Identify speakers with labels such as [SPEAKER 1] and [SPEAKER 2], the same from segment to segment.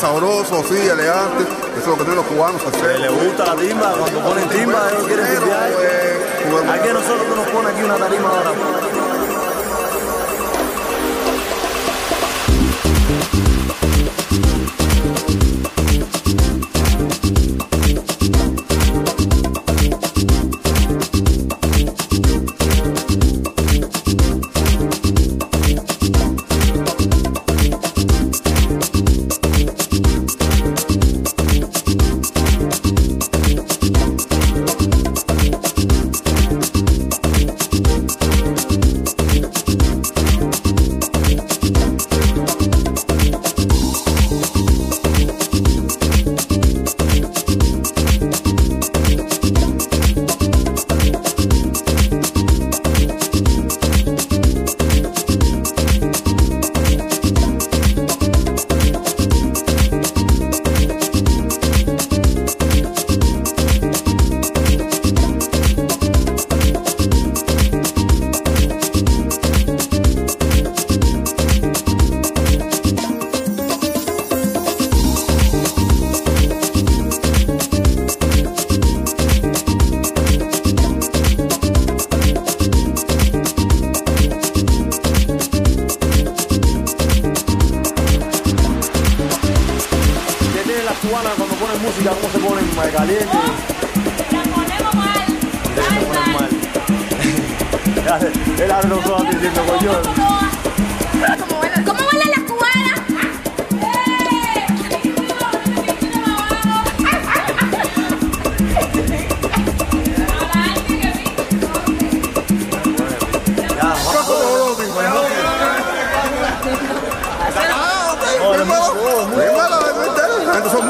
[SPEAKER 1] Ves, así así elegantes, eso es lo que tienen los cubanos hacer.
[SPEAKER 2] Le gusta la timba, cuando ponen timba ellos quieren timbear. Aquí nosotros nos ponen aquí una tarima ahora.
[SPEAKER 1] En dat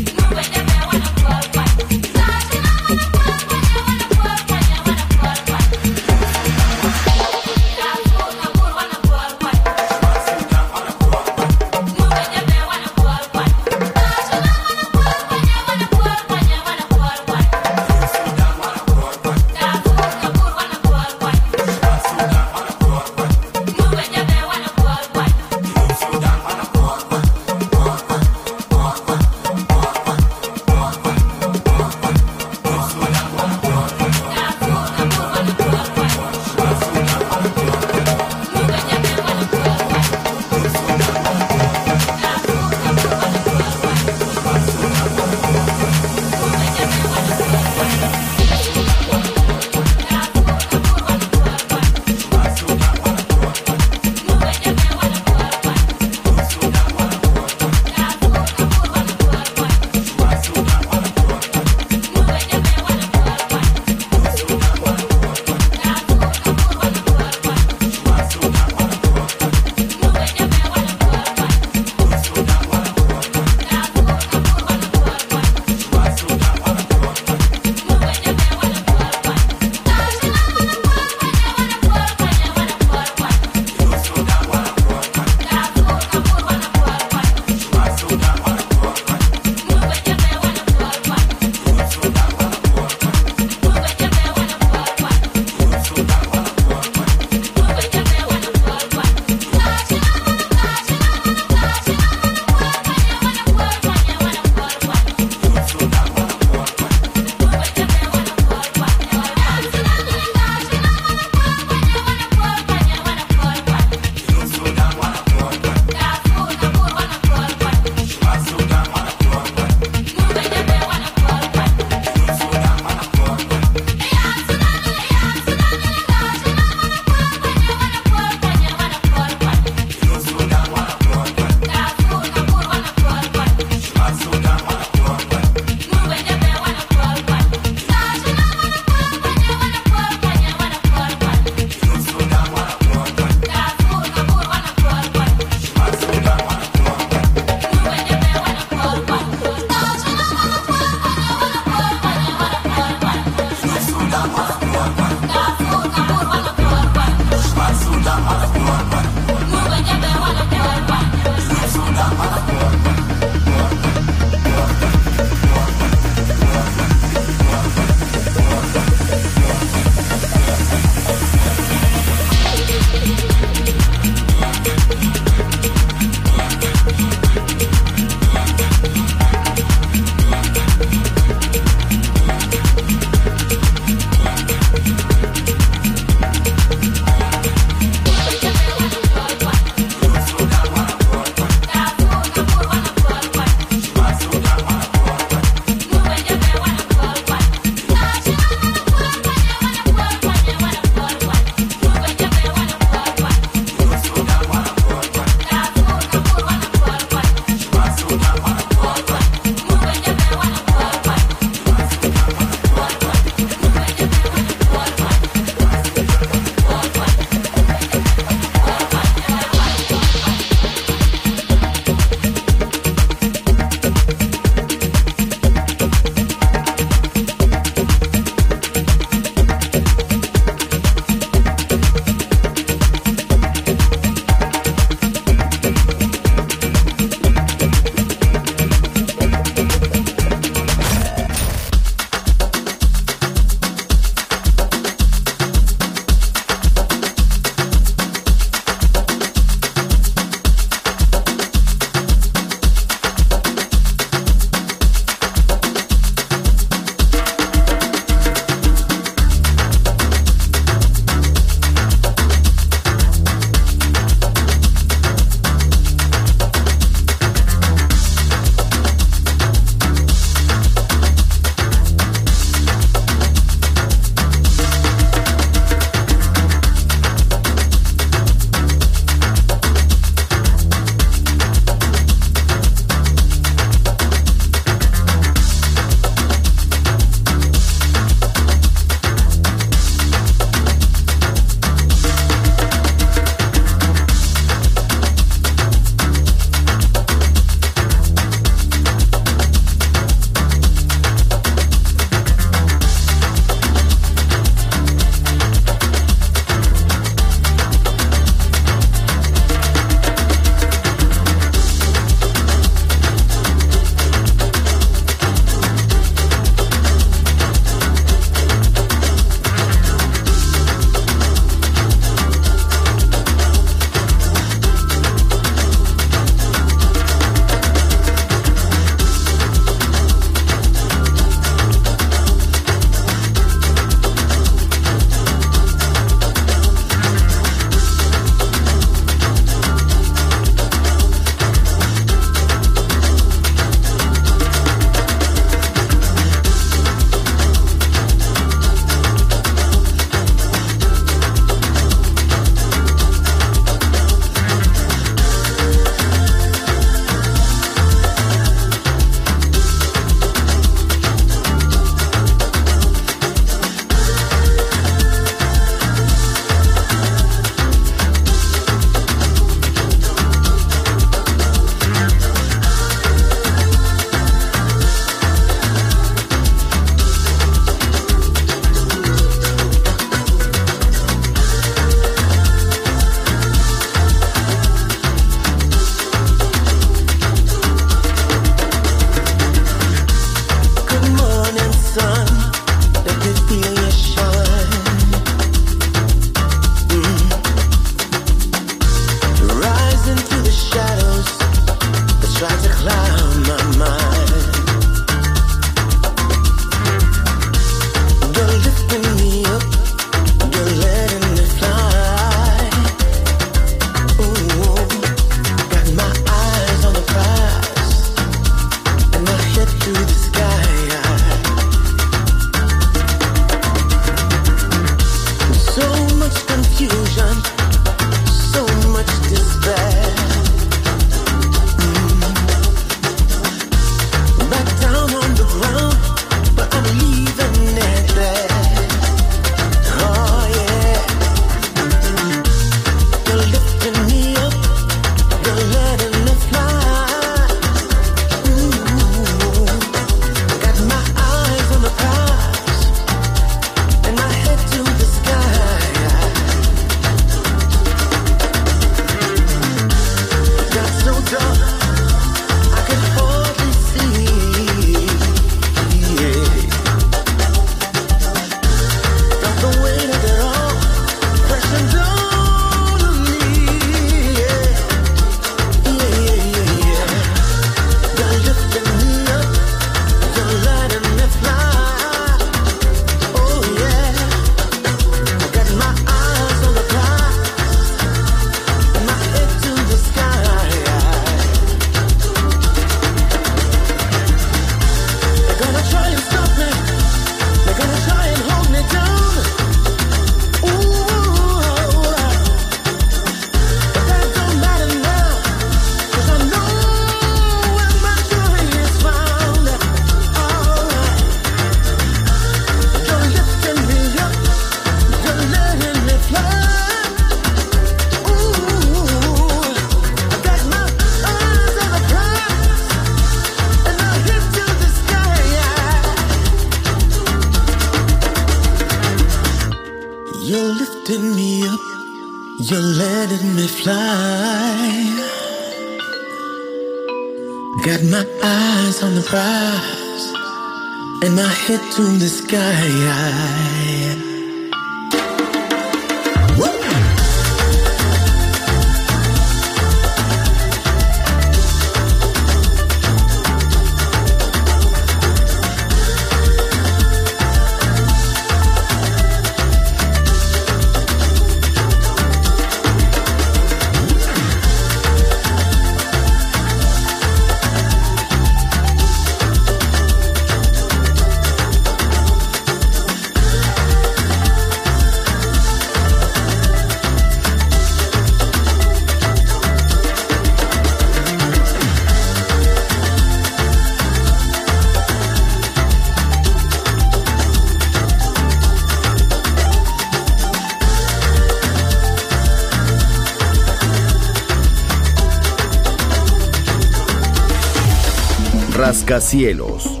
[SPEAKER 3] Rascacielos,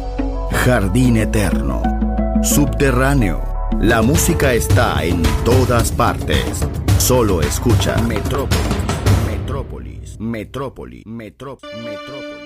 [SPEAKER 3] Jardín Eterno, Subterráneo. La música está en todas partes. Solo escucha Metrópolis, Metrópolis, Metrópolis, Metrópolis, Metrópolis.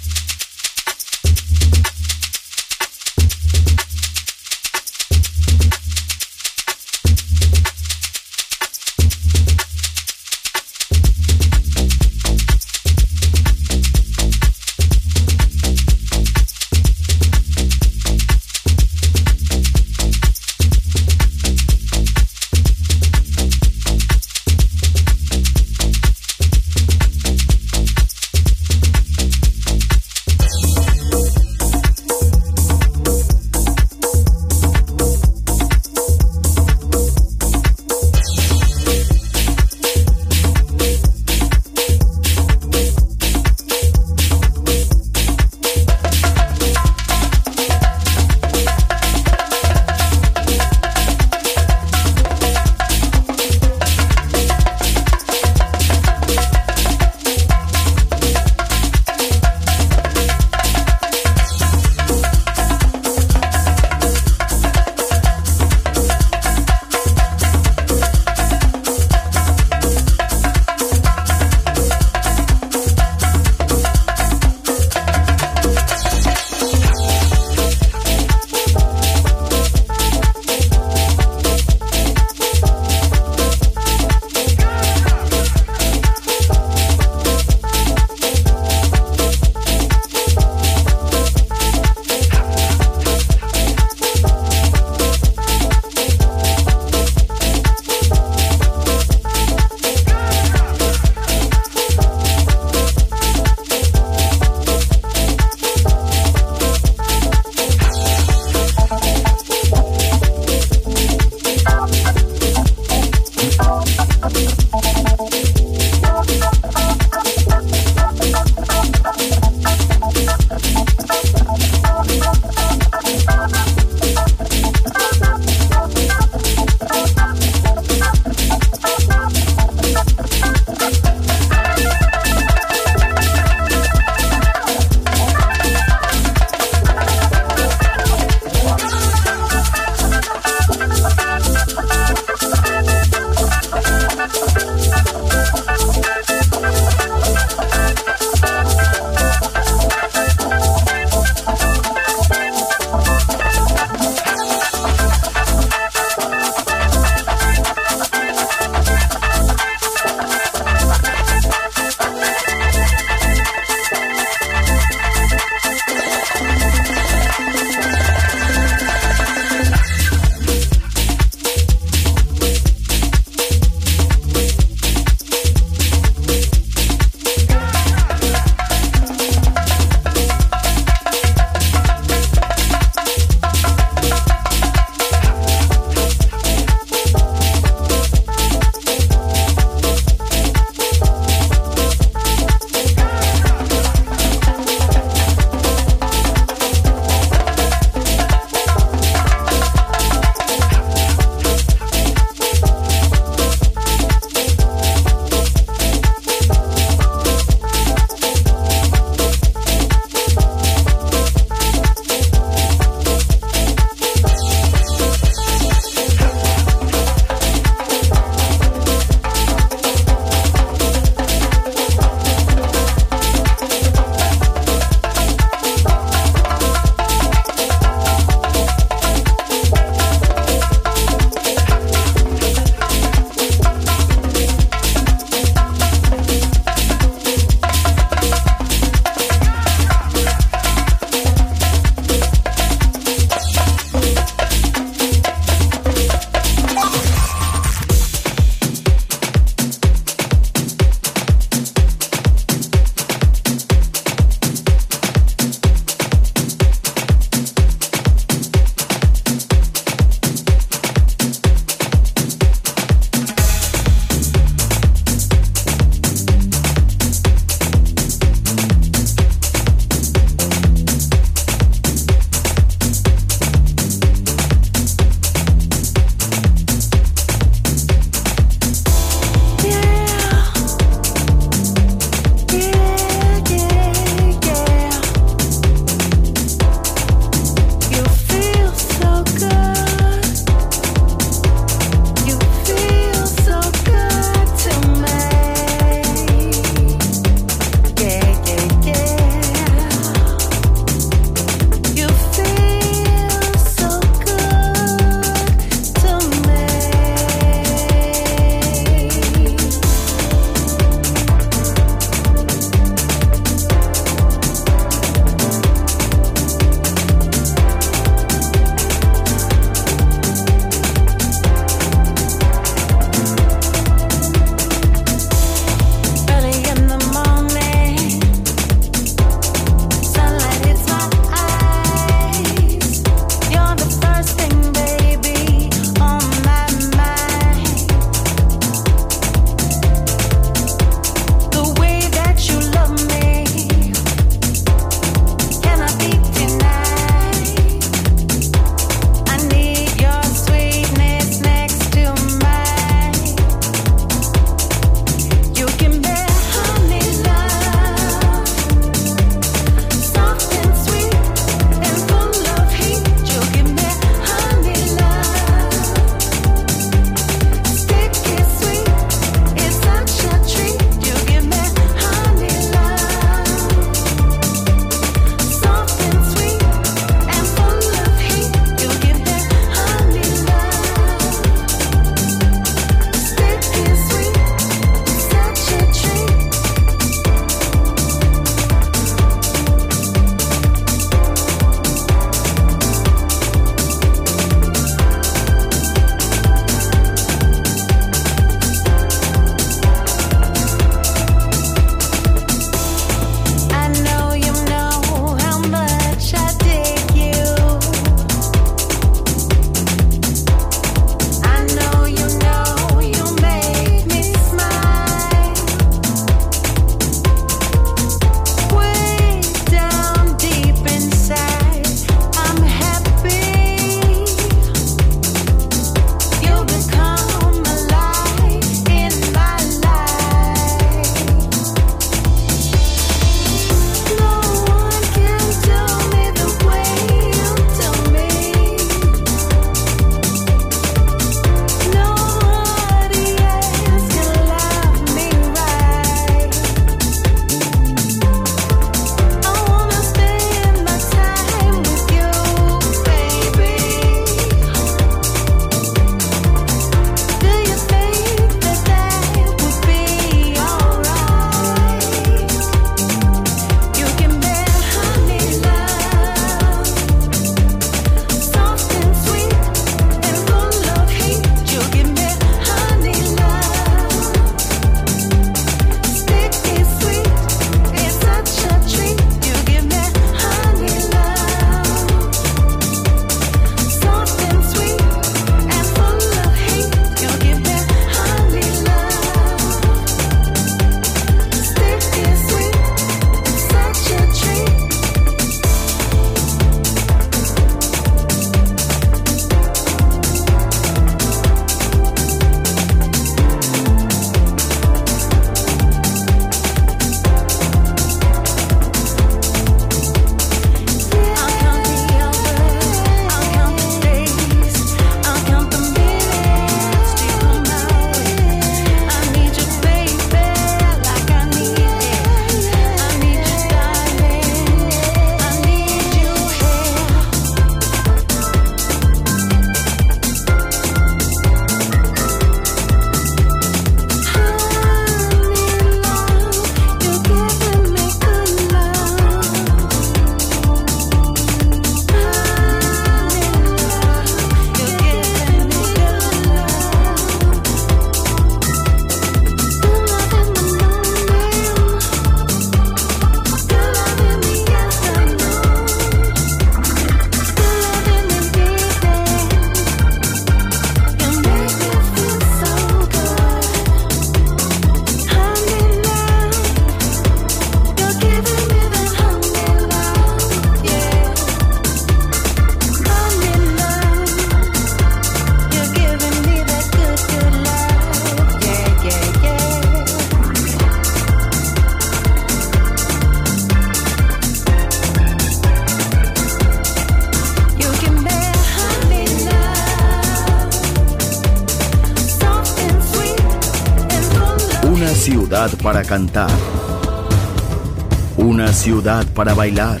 [SPEAKER 3] Para bailar.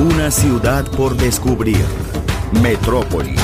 [SPEAKER 3] Una ciudad por descubrir. Metrópolis.